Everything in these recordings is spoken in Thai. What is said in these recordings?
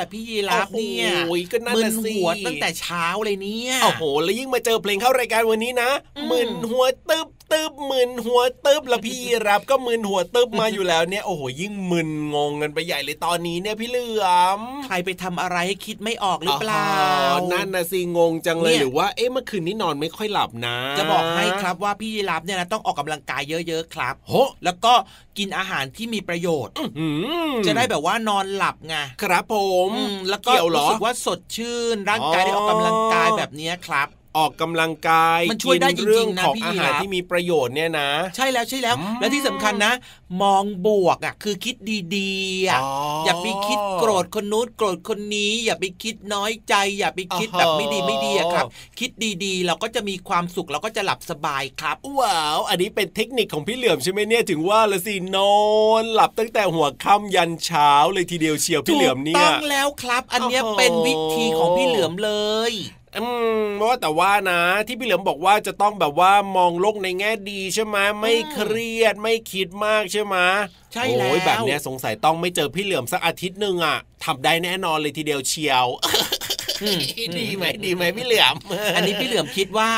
ล่ะพี่ยีราฟเนี่ยโอ้ยก็นั่นมึนน่ะสิหัวตั้งแต่เช้าเลยเนี่ยโอ้โหแล้วยิ่งมาเจอเพลงเข้ารายการวันนี้นะอืมมึนหัวตึบ ตึบมึนหัวตึบแล้วพี่รับก็มึนหัวตึบมาอยู่แล้วเนี่ยโอ้โหยิ่งมึนงงกันไปใหญ่เลยตอนนี้เนี่ยพี่เหลือมใครไปทำอะไรให้คิดไม่ออกหรือเปล่าอ๋อนั่นนะสิงงจังเลยเนี่ยหรือว่าเอ๊ะเมื่อคืนนี้นอนไม่ค่อยหลับนะ จะบอกให้ครับว่าพี่ยีราฟเนี่ยนะต้องออกกำลังกายเยอะๆครับโหแล้วก็กินอาหารที่มีประโยชน์อืมจะได้แบบว่านอนหลับไงครับผมอืมแล้วก็เกี่ยวเหรอรู้สึกว่าสดชื่นร่างกายอ๋อได้ออกกำลังกายแบบเนี้ยครับ ออกกำลังกายมันช่วยได้กิจริงๆเรื่องนะของพี่อายีหารราฟที่มีประโยชน์เนี่ยนะ ใช่แล้วใช่แล้วอืมและที่สำคัญนะ มองบวกอะคือคิดดีๆอะอ๋อออย่าไปคิดโกรธคนนู้นโกรธคนนี้ อย่าไปคิดน้อยใจ อย่าไปคิดอ๋อแบบไม่ดีไม่ดีอะครับ คิดดีๆ เราก็จะมีความสุขเราก็จะหลับสบายครับว้าวอันนี้เป็นเทคนิคของพี่เหลือมใช่ไหมเนี่ยถึงว่าละสินอนหลับตั้งแต่หัวค่ำยันเช้าเลยทีเดียวเชียวพี่เหลือมเนี่ถูกยต้องแล้วครับ อันเนี้ยโอ้โหเป็นวิธีของพี่เหลือมเลย อืมว่าแต่ว่านะ ที่พี่เหลือมบอกว่าจะต้องแบบว่ามองโลกในแง่ดีใช่ไหมไม่เครียดไม่คิดมากใช่ไหมใช่แล้วโอ้ยแบบเนี้ยสงสัยต้องไม่เจอพี่เหลือมสักอาทิตย์หนึ่งอะทำได้แน่นอนเลยทีเดียวเชียวอืม ดีไหมดีไหมพี่เหลือมอันนี้พี่เหลือมคิดว่า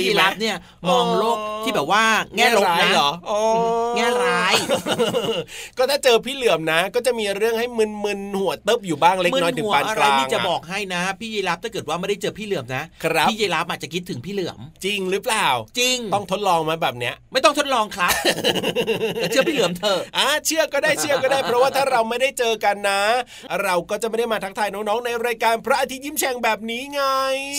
ดีพี่ไหมรับเนี่ยมองโลกที่แบบว่าแง่ลบร้ายนะเหรออ๋อแง่ร้าย ก็ถ้าเจอพี่เหลือมนะ ก็จะมีเรื่องให้มึนๆหัวเติบอยู่บ้างเล็กมึนน้อยถึงหัวปานอะกไรลางนี่จะอะบอกให้นะ พี่ยีรับถ้าเกิดว่าไม่ได้เจอพี่เหลือมนะครับพี่ยีรับอาจจะคิดถึงพี่เหลือม จริงหรือเปล่า จริงต้องทดลองมาแบบเนี้ย ไม่ต้องทดลองครับแต่เชื่อพี่เหลือมเถอะอะเชื่อก็ได้เชื่อก็ได้ เพราะว่าถ้าเราไม่ได้เจอกันนะ เราก็จะไม่ได้มาทักทายน้องๆในรายการพระอาทิตย์ยิ้มแฉ่งแบบนี้ไง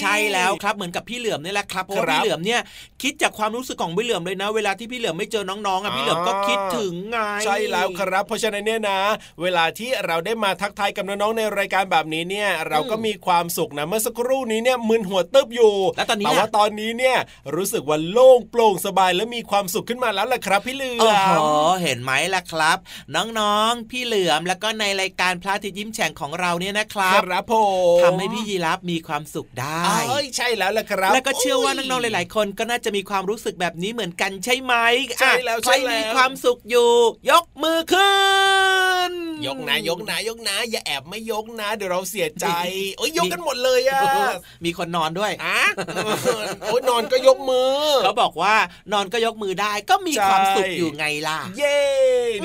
ใช่แล้วครับเหมือนกับพี่เหลือมนี่แหละครับเพราะว่าครับพี่เหลือมเนี่ยคิดจากความรู้สึกของพี่เหลือมเลยนะ เวลาที่พี่เหลือมไม่เจอน้องๆอะพี่เหลือมก็คิดถึงไงใช่แล้วครับ เพราะฉะนั้นเนี่ยนะ เวลาที่เราได้มาทักทายกับน้องๆในรายการแบบนี้เนี่ย เราก็มีความสุขนะเมื่อสักครู่นี้เนี่ยมึนหัวตึบอยู่แล้วตอนนี้แต่ว่าอะตอนนี้เนี่ยรู้สึกว่าโล่งโปร่งสบายและมีความสุขขึ้นมาแล้วล่ะครับ พี่เหลือโอ้โหมเห็นไหมล่ะครับ น้องๆพี่เหลือมแล้วก็ในรายการพระอาทิตย์ยิ้มแฉ่งของเราเนี่ยนะครัคบรับผมทำให้พี่ยีรับมีความสุขได้เอ้ยใช่แล้วล่ะครับ แล้วก็เชื่อว่าน้องๆหลาย ๆ คนก็น่าจะมีความรู้สึกแบบนี้เหมือนกันใช่ไหมใช่แล้วอะใครใช่แล้วมีความสุขอยู่ ยกมือขึ้น ยกนะยกนะยกนะ อย่าแอบไม่ยกนะ เดี๋ยวเราเสียใจโอ้ยยกกันหมดเลยอะมีคนนอนด้วยอะโอ้ยนอนก็ยกมือเขาบอกว่านอนก็ยกมือได้ก็มีใช่ความสุขอยู่ไงล่ะ เย้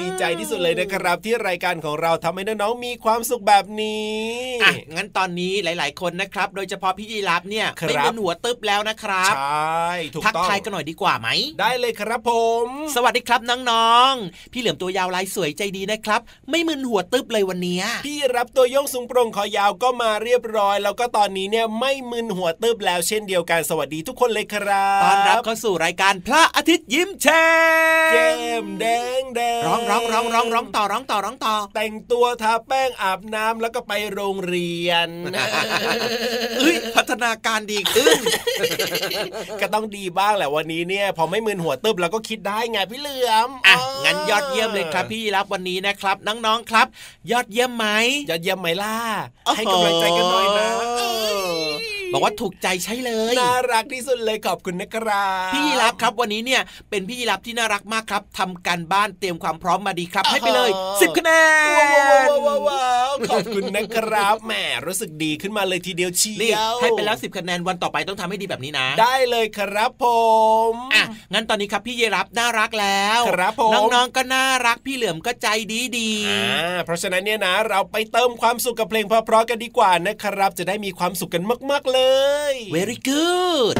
ดีใจที่สุดเลยนะครับ ที่รายการของเราทำให้น้องๆมีความสุขแบบนี้อะงั้นตอนนี้หลาย ๆ คนนะครับ โดยเฉพาะพี่ยีรับเนี่ยครับไม่เป็นหัวตึ๊บแล้วนะครับใช่ถูกทักต้องทายกันหน่อยดีกว่าไหม ได้เลยครับผม สวัสดีครับน้องๆพี่เหลือมตัวยาวลายสวยใจดีนะครับ ไม่มึนหัวตึ๊บเลยวันเนี้ยพี่รับตัวโยงสูงโปร่งคอยาวก็มาเรียบร้อย แล้วก็ตอนนี้เนี่ยไม่มึนหัวตึบแล้วเช่นเดียวกันสวัสดีทุกคนเลยครับตอนรับเข้าสู่รายการพระอาทิตย์ยิ้มแฉ่งแก้มแดงแดงร้องร้องร้องร้องร้องต่อร้องต่อร้องต่อ แต่งตัวทาแป้งอาบน้ำแล้วก็ไปโรงเรียนเอ้ยพัฒนาการดีขึ้นก็ต้องดีบ้างแหละวันนี้เนี่ย พอไม่มึนหัวตึบเราก็คิดได้ไงพี่เหลือมอะงั้นยอดเยี่ยมเลยครับพี่รับวันนี้นะครับน้องๆครับยอดเยี่ยมไหมยอดเยี่ยมไหมล่ะให้กำลังใจกันหน่อยนะโอ้โห บอกว่าถูกใจใช่เลย น่ารักที่สุดเลยขอบคุณนะครับพี่ยีรับครับวันนี้เนี่ยเป็นพี่ยีรับที่น่ารักมากครับทำการบ้านเตรียมความพร้อมมาดีครับ ให้ไปเลย 10คะแนว้าวนว้าวว้าวว้าวขอบคุณนะครับแหมรู้สึกดีขึ้นมาเลยทีเดียวเชีนี่ยวให้ไปแล้ว 10คะแนนวันต่อไปต้องทำให้ดีแบบนี้นะ ได้เลยครับผมอะงั้นตอนนี้ครับพี่เยรับน่ารักแล้วครับผมน้องๆก็น่ารักพี่เหลือมก็ใจดีดีอ่าเพราะฉะนั้นเนี่ยนะเราไปเติมความสุขกับเพลงเพราะๆกันดีกว่านะครับ จะได้มีความสุขกันมากๆเลยเลย very good.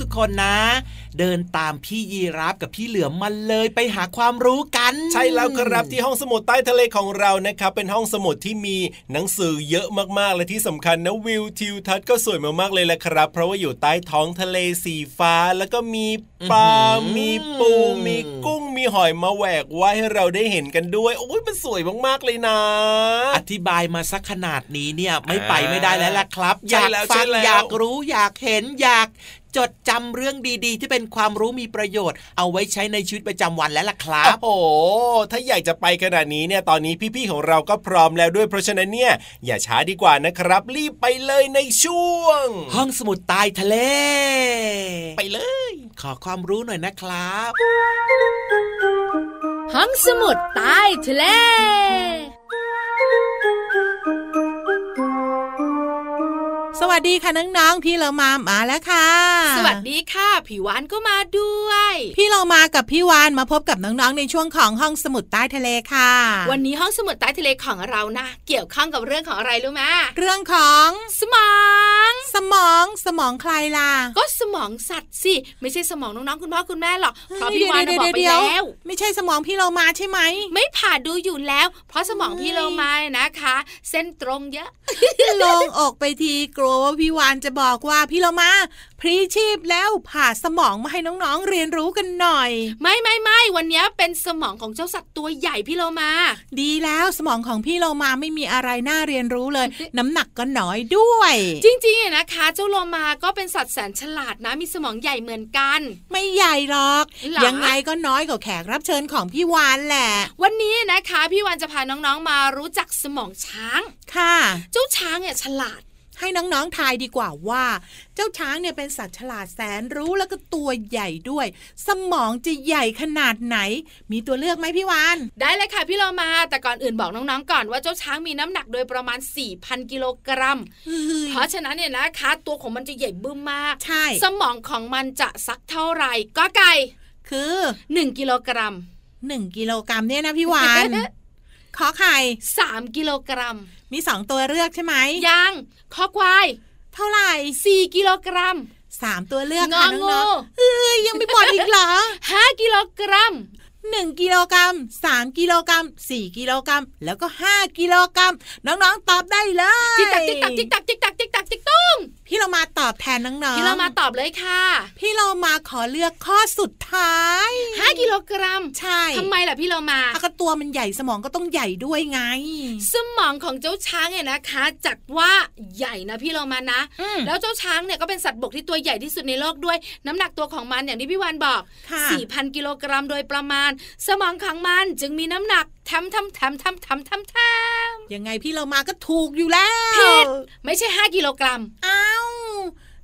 ทุกๆ คนนะ เดินตามพี่ยีรับกับพี่เหลือมมาเลยไปหาความรู้กัน ใช่แล้วครับที่ห้องสมุดใต้ทะเลของเรานะครับ เป็นห้องสมุดที่มีหนังสือเยอะมากๆและที่สำคัญนะวิวทิวทัศน์ก็สวยมากๆเลยแหละครับ เพราะว่าอยู่ใต้ท้องทะเลสีฟ้า แล้วก็มีปลา มีปู มีกุ้ง มีหอยมาแหวกไว้ให้เราได้เห็นกันด้วยโอ้ยมันสวยมากๆเลยนะ อธิบายมาสักขนาดนี้เนี่ยไม่ไปไม่ได้แล้วล่ะครับอใช่ยากแล้วฟัใช่งแล้วอยากรู้อยากเห็นอยากจดจำเรื่องดีๆ ที่เป็นความรู้มีประโยชน์ เอาไว้ใช้ในชีวิตประจำวันแล้วล่ะครับโอ้โหถ้าอยากจะไปขนาดนี้เนี่ยตอนนี้พี่ๆของเราก็พร้อมแล้วด้วยเพราะฉะนั้นเนี่ยอย่าช้าดีกว่านะครับ รีบไปเลยในช่วง ห้องสมุดใต้ทะเล ไปเลย ขอความรู้หน่อยนะครับ ห้องสมุดใต้ทะเล สวัสดีค่ะน้องๆพี่โลมามาแล้วค่ะ สวัสดีค่ะพี่วาฬก็มาด้วย พี่โลมากับพี่วาฬมาพบกับน้องๆในช่วงของห้องสมุดใต้ทะเลค่ะ วันนี้ห้องสมุดใต้ทะเลของเรานะ เกี่ยวข้องกับเรื่องของอะไรรู้ไหมเรื่องของสมอง สมองสมองใครล่ะ ก็สมองสัตว์สิไม่ใช่สมองน้องๆคุณพ่อคุณแม่หรอกเพราะเฮ้ยพี่วานน่ะบอกไปเดี๋ยแล้วไม่ใช่สมองพี่เรามาใช่ไหมไม่ผ่าดูอยู่แล้ว เพราะสมองพี่โลมานะคะ เส้นตรงเยอะลงอกไปทีกลัวว่าพี่วานจะบอกว่าพี่เรามาพรีชีพแล้วผ่าสมองมาให้น้องๆเรียนรู้กันหน่อย ไม่ไม่ไม่วันนี้เป็นสมองของเจ้าสัตว์ตัวใหญ่พี่โลมา ดีแล้วสมองของพี่เรามาไม่มีอะไรน่าเรียนรู้เลย น้ำหนักก็น้อยด้วย จริงๆอะนะคะ เจ้าโลมาก็เป็นสัตว์แสนฉลาดนะ มีสมองใหญ่เหมือนกัน ไม่ใหญ่หรอกหรอยังไงก็น้อยกว่าแขกรับเชิญของพี่วานแหละ วันนี้นะคะ พี่วันจะพาน้องๆมารู้จักสมองช้างค่ะ เจ้าช้างเนี่ยฉลาด ให้น้องๆทายดีกว่าว่า เจ้าช้างเนี่ยเป็นสัตว์ฉลาดแสนรู้แล้วก็ตัวใหญ่ด้วย สมองจะใหญ่ขนาดไหน มีตัวเลือกไหมพี่วาน ได้เลยค่ะพี่โลมา แต่ก่อนอื่นบอกน้องๆก่อนว่าเจ้าช้างมีน้ำหนักโดยประมาณ 4,000 กิโลกรัม เพราะฉะนั้นเนี่ยนะคะตัวของมันจะใหญ่บึ้มมาก ใช่ สมองของมันจะสักเท่าไหร่ก.ไก่ คือ 1 กิโลกรัมหนึ่งกิโลกรัมเนี่ยนะพี่วาฬ ข.ไข่3กิโลกรัม มีสองตัวเลือกใช่ไหมยังค.ควาย เท่าไหร่4กิโลกรัมสามตัวเลือกค่ะ ง.งูน้องๆเอ้ยยังไม่หมดอีกเหรอ5กิโลกรัมหนึ่งกิโลกรัมสามกิโลกรัมสี่กิโลกรัมแล้วก็ห้ากิโลกรัมน้องๆตอบได้เลย ติ๊กตักติ๊กตักติ๊กตักติ๊กตักติ๊กตักติ๊กตุ้ง พี่เรามาตอบแทนน้องๆพี่เรามาตอบเลยค่ะ พี่เรามาขอเลือกข้อสุดท้าย5กิโลกรัม ใช่ทำไมล่ะพี่เรามาถ้าก็ตัวมันใหญ่สมองก็ต้องใหญ่ด้วยไง สมองของเจ้าช้างเนี่ยนะคะ จัดว่าใหญ่นะพี่เรามานะอืมแล้วเจ้าช้างเนี่ยก็เป็นสัตว์บกที่ตัวใหญ่ที่สุดในโลกด้วย น้ำหนักตัวของมันอย่างที่พี่วานบอกค่ะ4,000 กิโลกรัมโดยประมาณ สมองของมันจึงมีน้ำหนักทำทำทำทำทำทำท ยังไงพี่เรามาก็ถูกอยู่แล้วผิดำไม่ใช่ 5 กิโลกรัมอ้าว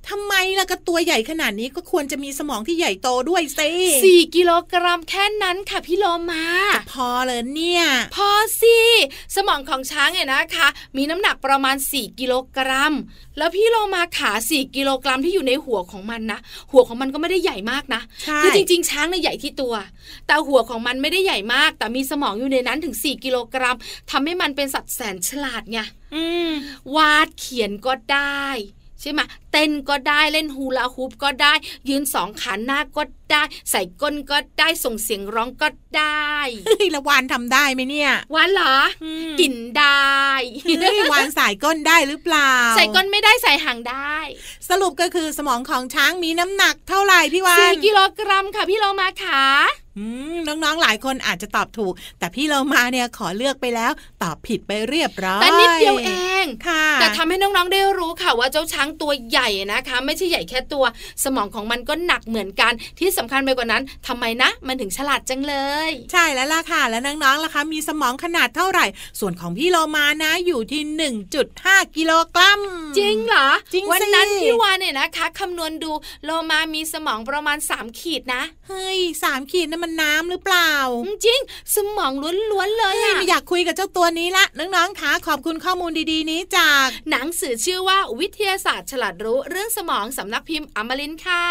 ทำไมล่ะก็ตัวใหญ่ขนาดนี้ก็ควรจะมีสมองที่ใหญ่โตด้วยสิ4กิโลกรัมแค่นั้นค่ะพี่โลมาพอเลยเนี่ย พอสิสมองของช้างเนี่ยนะคะ มีน้ำหนักประมาณ 4 กิโลกรัม แล้วพี่โลมาขา 4 กิโลกรัมที่อยู่ในหัวของมันนะหัวของมันก็ไม่ได้ใหญ่มากนะใช่คือจริง ๆ ช้างเนี่ยใหญ่ที่ตัว แต่หัวของมันไม่ได้ใหญ่มาก แต่มีสมองอยู่ในนั้นถึง 4 กิโลกรัมทำให้มันเป็นสัตว์แสนฉลาดไงอืมวาดเขียนก็ได้ ใช่ไหมเต้นก็ได้เล่นฮูลาฮูปก็ได้ ยืนสองขาหน้าก็ได้ ใส่ก้นก็ได้ส่งเสียงร้องก็ได้เฮ้ยละวานทำได้ไหมเนี่ยวานเหรออมกินได้เฮ้ยวานสายก้นได้หรือเปล่า ใส่ก้นไม่ได้ใส่หางได้ สรุปก็คือสมองของช้างมีน้ำหนักเท่าไหร่พี่วาสี่นกิโลกรัมค่ะพี่โลมาขาอืม น้องๆหลายคนอาจจะตอบถูก แต่พี่เรามาเนี่ยขอเลือกไปแล้ว ตอบผิดไปเรียบร้อยแต่นิดเดียวเองค่ะ แต่ทำให้น้องๆได้รู้ค่ะว่าเจ้าช้างตัวใหญ่นะคะ ไม่ใช่ใหญ่แค่ตัว สมองของมันก็หนักเหมือนกัน ที่สำคัญไปกว่านั้นทำไมนะมันถึงฉลาดจังเลย ใช่แล้วล่ะค่ะ แล้วน้องๆล่ะคะ มีสมองขนาดเท่าไหร่ ส่วนของพี่โลมานะอยู่ที่ 1.5 กิโลกรัม จริงเหรอจริงสิวันนั้นพี่วานเนี่ยนะคะคำนวณดูโลมามีสมองประมาณ 3 ขีดนะเฮ้ยสามขีดนั่นมันน้ำหรือเปล่า จริง สมองล้วนๆเลยเฮ้ยอะไม่อยากคุยกับเจ้าตัวนี้ละน้องๆคะขอบคุณข้อมูลดีๆนี้จาก หนังสือชื่อว่าวิทยาศาสตร์ ฉลาดรู้เรื่องสมองสำนักพิมพ์อมรินทร์ค่ะ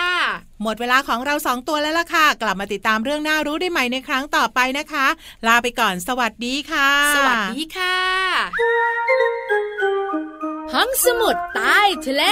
หมดเวลาของเราสองตัวแล้วล่ะค่ะ กลับมาติดตามเรื่องน่ารู้ได้ใหม่ในครั้งต่อไปนะคะ ลาไปก่อนสวัสดีค่ะ สวัสดีค่ะห้องสมุดใต้ทะเล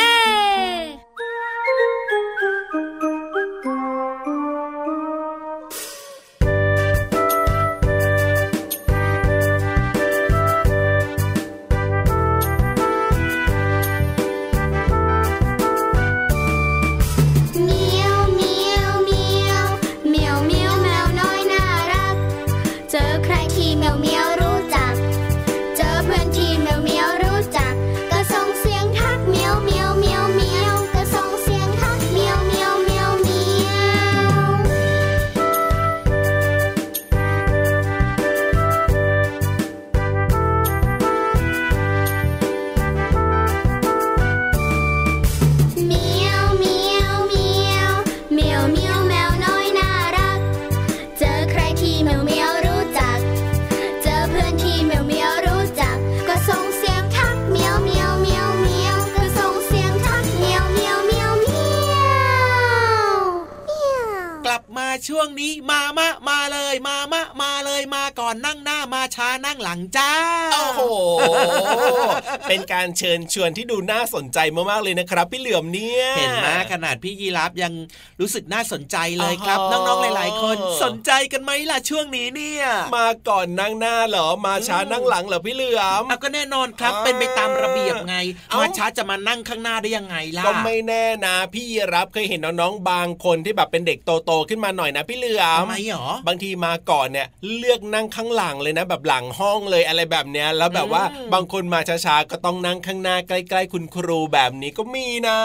เป็นการเชิญชวนที่ดูน่าสนใจมากๆเลยนะครับ พี่เหลือมเนี่ย เห็นไหมขนาดพี่ยีรับยังรู้สึกน่าสนใจเลยครับอ๋อน้องๆหลาย ๆ คนสนใจกันไหมล่ะช่วงนี้เนี่ย มาก่อนนั่งหน้าเหรอมาช้านั่งหลังเหรอพี่เหลือมเอาก็แน่นอนครับอ่าเป็นไปตามระเบียบไงเอ้ามมาช้าจะมานั่งข้างหน้าได้ยังไงล่ะก็ไม่แน่นะ พี่ยีรับเคยเห็นน้องๆบางคนที่แบบเป็นเด็กโตๆขึ้นมาหน่อยนะพี่เหลือมทำไมหรอบางทีมาก่อนเนี่ยเลือกนั่งข้างหลังเลยนะ แบบหลังห้องเลยอะไรแบบเนี้ยแล้วแบบว่าอืมบางคนมาช้าๆก็ต้องนั่งข้างหน้าใกล้ๆคุณครูแบบนี้ก็มีนะ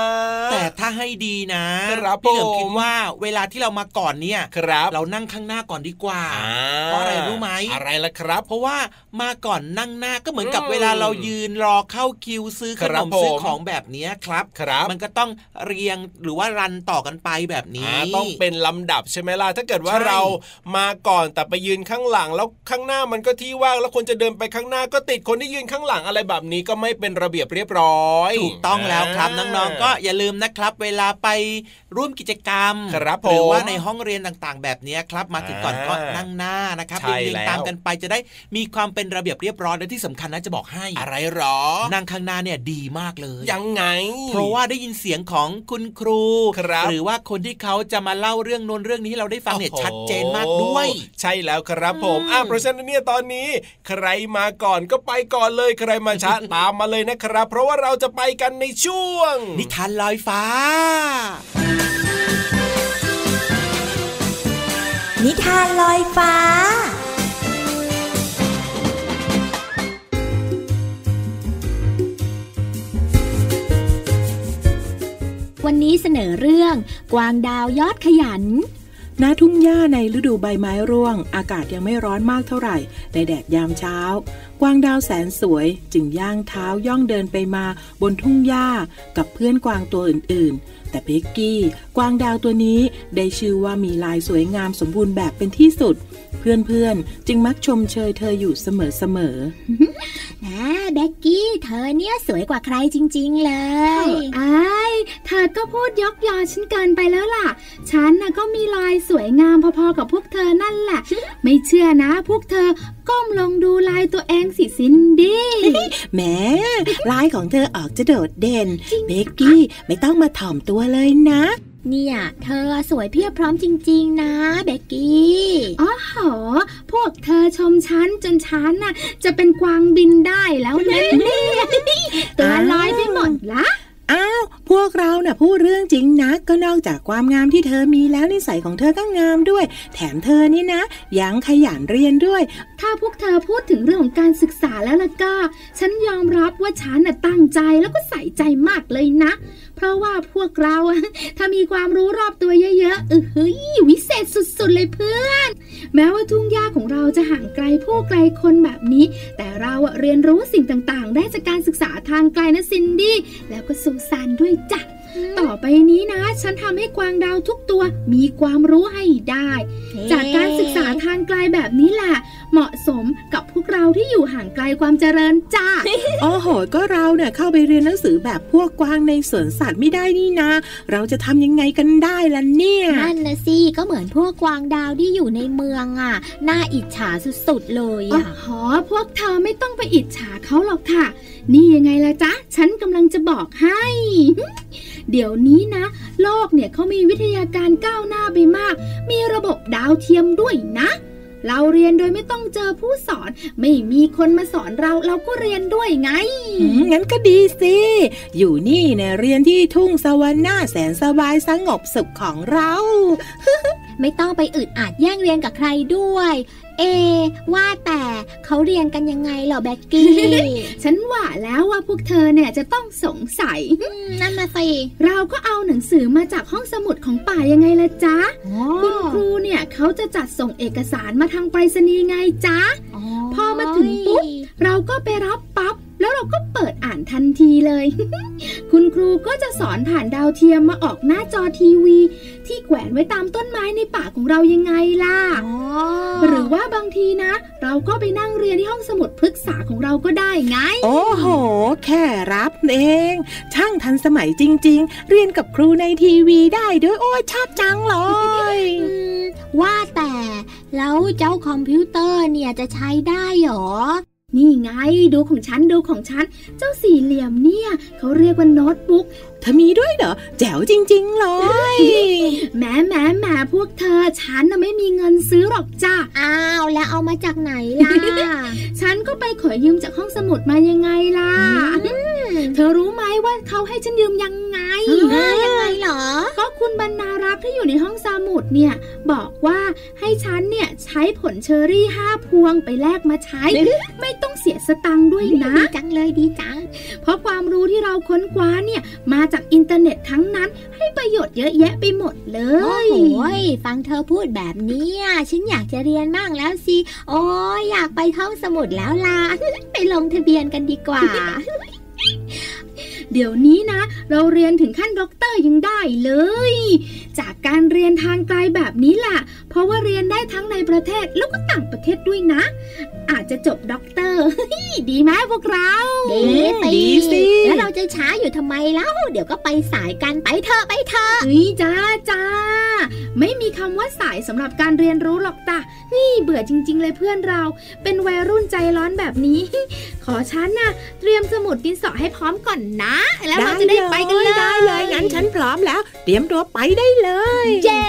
แต่ถ้าให้ดีนะครับผมพี่เหลิมคิดว่าเวลาที่เรามาก่อนเนี่ยครับเรานั่งข้างหน้าก่อนดีกว่าอ่าเพราะอะไรรู้ไหมอะไรล่ะครับ เพราะว่ามาก่อนนั่งหน้าก็เหมือนกับอืมเวลาเรายืนรอเข้าคิวซื้อขคนรับมซื้อผมของแบบเนี้ยครับครับ มันก็ต้องเรียงหรือว่ารันต่อกันไปแบบนี้อ่าต้องเป็นลำดับใช่ไหมล่ะถ้าเกิดว่าใช่เรามาก่อนแต่ไปยืนข้างหลังแล้วข้างหน้ามันก็ที่ว่างแล้วคนจะเดินไปข้างหน้าก็ติดคนที่ยืนข้างหลังอะไรแบบนี้ก็ไม่เป็นระเบียบเรียบร้อย ถูกต้องแล้วครับน้องๆก็อย่าลืมนะครับ เวลาไปร่วมกิจกรรมครับผมหรือว่าในห้องเรียนต่างๆ แบบนี้ครับ มาถึงก่อนก็อ่านั่นั่งหน้านะครับใช่เรียงแล้วๆตามกันไปจะได้มีความเป็นระเบียบเรียบร้อยและที่สำคัญนะจะบอกให้อะไรหรอนั่งข้างหน้าเนี่ยดีมากเลย ยังไง เพราะว่าได้ยินเสียงของคุณครูครับหรือว่าคนที่เขาจะมาเล่าเรื่องโน้นเรื่องนี้ให้เราได้ฟังเนี่ยโอ้โหชัดเจนมากด้วย ใช่แล้วครับผมอืมอะเพราะฉะนั้นเนี่ยตอนนี้ ใครมาก่อนก็ไปก่อนเลยใครมาช้าตามมาเลยนะครับ เพราะว่าเราจะไปกันในช่วง นิทานลอยฟ้านิทานลอยฟ้า วันนี้เสนอเรื่อง กวางดาวยอดขยัน ณทุ่งหญ้าในฤดูใบไม้ร่วง อากาศยังไม่ร้อนมากเท่าไหร่ ในแดดยามเช้า กวางดาวแสนสวยจึงย่างเท้าย่องเดินไปมาบนทุ่งหญ้ากับเพื่อนกวางตัวอื่นๆ แต่เบกกี้ กวางดาวตัวนี้ได้ชื่อว่ามีลายสวยงามสมบูรณ์แบบเป็นที่สุด เพื่อนๆ จึงมักชมเชยเธออยู่เสมอๆแหม เบ็กกี้ เธอเนี่ยสวยกว่าใครจริง ๆ เลยไอ้ายเธอก็พูดยกยอฉันเกินไปแล้วล่ะ ฉันน่ะก็มีลายสวยงามพอๆกับพวกเธอนั่นแหละ ไม่เชื่อนะ พวกเธอก้มลงดูลายตัวเองสิซินดี้ แหมลายของเธอออกจะโดดเด่น เบกกี้ไม่ต้องมาถ่อมตัวเลยนะ เนี่ย เธอสวยเพียบพร้อมจริง ๆ นะเบ็กกี้อ๋อหอพวกเธอชมฉันจนฉันน่ะ จะเป็นกวางบินได้แล้วนะเนี่ยตัวลอยไปหมดละอ้าว พวกเราเน่ะพูดเรื่องจริงนะก็นอกจากความงามที่เธอมีแล้วนิสัยของเธอก็งามด้วย แถมเธอนี่นะ ยังขยันเรียนด้วย ถ้าพวกเธอพูดถึงเรื่องของการศึกษาแล้วล่ะก็ ฉันยอมรับว่าฉันน่ะตั้งใจแล้วก็ใส่ใจมากเลยนะ เพราะว่าพวกเราถ้ามีความรู้รอบตัวเยอะๆเออเฮ้ยวิเศษสุดๆเลยเพื่อน แม้ว่าทุ่งหญ้าของเราจะห่างไกลผู้ไกลคนแบบนี้ แต่เราเรียนรู้สิ่งต่างๆ ได้จากการศึกษาทางไกลนะซินดี้แล้วก็ซูซานด้วยจ้ะต่อไปนี้นะ ฉันทำให้กวางดาวทุกตัวมีความรู้ให้ได้ จากการศึกษาทางไกลแบบนี้แหละ เหมาะสมกับพวกเราที่อยู่ห่างไกลความเจริญจ้าโอ้โหก็เราเนี่ยเข้าไปเรียนหนังสือแบบพวกกวางในสวนสัตว์ไม่ได้นี่นะ เราจะทำยังไงกันได้ล่ะเนี่ยนั่นนะสิก็เหมือนพวกกวางดาวที่อยู่ในเมืองอะน่าอิจฉาสุดๆเลยอ๋ออะหอพวกเธอไม่ต้องไปอิจฉาเขาหรอกค่ะ นี่ยังไงล่ะจ๊ะ ฉันกำลังจะบอกให้ เดี๋ยวนี้นะ โลกเนี่ยเขามีวิทยาการก้าวหน้าไปมาก มีระบบดาวเทียมด้วยนะ เราเรียนโดยไม่ต้องเจอผู้สอน ไม่มีคนมาสอนเราเราก็เรียนด้วยไงอืมงั้นก็ดีสิ อยู่นี่เนี่ยเรียนที่ทุ่งสวรรค์หน้าแสนสบายสงบสุขของเรา ไม่ต้องไปอึดอัดแย่งเรียนกับใครด้วย เอ ว่าแต่เขาเรียนกันยังไงเหรอแบ็กกี้ ฉันว่าแล้วว่าพวกเธอเนี่ยจะต้องสงสัยอืมนั่นนะสิเราก็เอาหนังสือมาจากห้องสมุดของป่ายังไงล่ะจ๊ะ คุณครูเนี่ยเขาจะจัดส่งเอกสารมาทางไปรษณีย์ไงจ๊ะ พอมาถึงปุ๊บเราก็ไปรับปั๊บแล้วเราก็เปิดอ่านทันทีเลย คุณครูก็จะสอนผ่านดาวเทียมมาออกหน้าจอทีวี ที่แขวนไว้ตามต้นไม้ในป่าของเรายังไงล่ะ อ๋อหรือ ว่าบางทีนะ เราก็ไปนั่งเรียนที่ห้องสมุดพฤกษาของเราก็ได้ไง โอ้โห แค่รับเอง ช่างทันสมัยจริง ๆ เรียนกับครูในทีวีได้ด้วยโอ้ยชอบจังเลยอืมว่าแต่แล้วเจ้าคอมพิวเตอร์เนี่ยจะใช้ได้หรอนี่ไงดูของฉันดูของฉัน เจ้าสี่เหลี่ยมเนี่ยเขาเรียกว่าโน้ตบุ๊กเธอมีด้วยเหรอ แจ๋วจริง ๆ เลยแหมแหมแหมพวกเธอ ฉันน่ะไม่มีเงินซื้อหรอกจ้าอ้าวแล้วเอามาจากไหนล่ะ ฉันก็ไปขอยืมจากห้องสมุดมายังไงล่ะ เธอรู้ไหมว่าเขาให้ฉันยืมยังไงอ่ายังไงเหรอ ก็คุณบรรณารักษ์ที่อยู่ในห้องสมุดเนี่ย บอกว่าให้ฉันเนี่ยใช้ผลเชอรี่ห้าพวงไปแลกมาใช้ ไม่ต้องเสียสตังค์ด้วยนะ ดีจังเลยดีจัง เพราะความรู้ที่เราค้นคว้าเนี่ย มาจากอินเทอร์เน็ตทั้งนั้น ให้ประโยชน์เยอะแยะไปหมดเลย โอ้โหฟังเธอพูดแบบนี้อะฉันอยากจะเรียนมากแล้วสิ โอ้ยอยากไปห้องสมุดแล้วล่ะ ไปลงทะเบียนกันดีกว่า เดี๋ยวนี้นะ เราเรียนถึงขั้นด็อกเตอร์ยังได้เลย จากการเรียนทางไกลแบบนี้แหละ เพราะว่าเรียนได้ทั้งในประเทศแล้วก็ต่างประเทศด้วยนะ อาจจะจบด็อกเตอร์ ดีไหมพวกเรา ดีดีสิแล้วเราจะช้าอยู่ทำไมแล้ว เดี๋ยวก็ไปสายกันไปเถอะไปเถอะเฮ้ยจ้าจ้าไม่มีคำว่าสายสำหรับการเรียนรู้หรอกตานี่เบื่อจริง ๆ เลยเพื่อนเรา เป็นวัยรุ่นใจร้อนแบบนี้ ขอฉันนะ่ะ เตรียมสมุดดินสอให้พร้อมก่อนนะ แล้วเราจะได้ไปกันเลยได้เลยงั้นฉันพร้อมแล้ว เตรียมตัวไปได้เลยเย้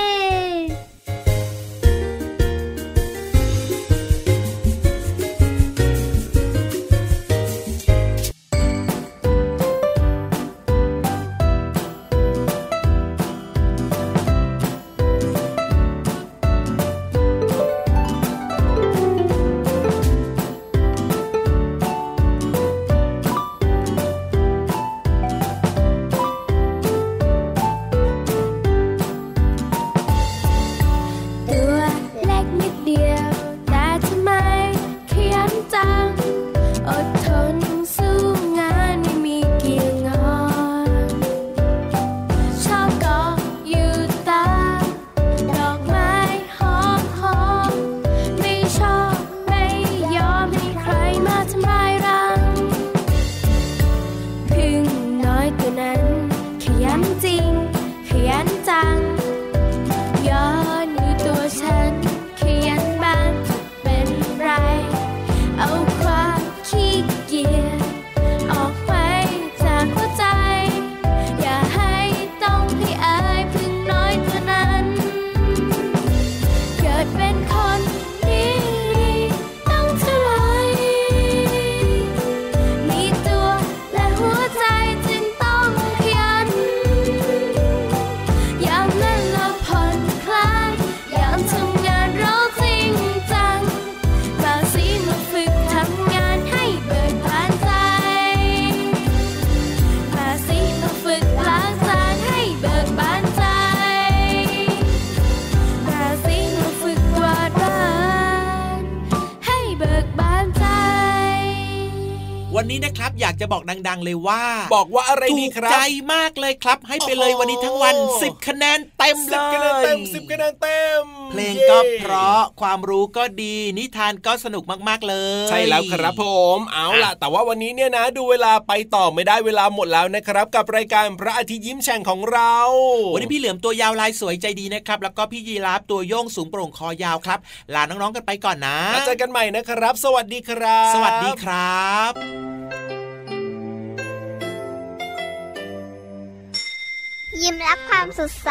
ขยั นนี้นะครับ อยากจะบอกดัง ๆ เลยว่า บอกว่าอะไรถูดีกครับใจมากเลยครับ ให้ไปเลยโอ้โหวันนี้ทั้งวัน 10 คะแนนเต็มเลสิบยคะแนนเต็มสิบคะแนนเต็ม เพลงก็เพราะความรู้ก็ดีนิทานก็สนุกมากๆเลย ใช่แล้วครับผมเอาล่ะ แต่ว่าวันนี้เนี่ยนะดูเวลาไปต่อไม่ได้เวลาหมดแล้วนะครับ กับรายการพระอาทิตย์ยิ้มแฉ่งของเรา วันนี้พี่เหลือมตัวยาวลายสวยใจดีนะครับ แล้วก็พี่ยีราฟตัวโยงสูงโปร่งคอยาวครับ ลาน้องๆกันไปก่อนนะแล้วเจอกันใหม่นะครับ สวัสดีครับ สวัสดีครับยิ้มรับความสดใส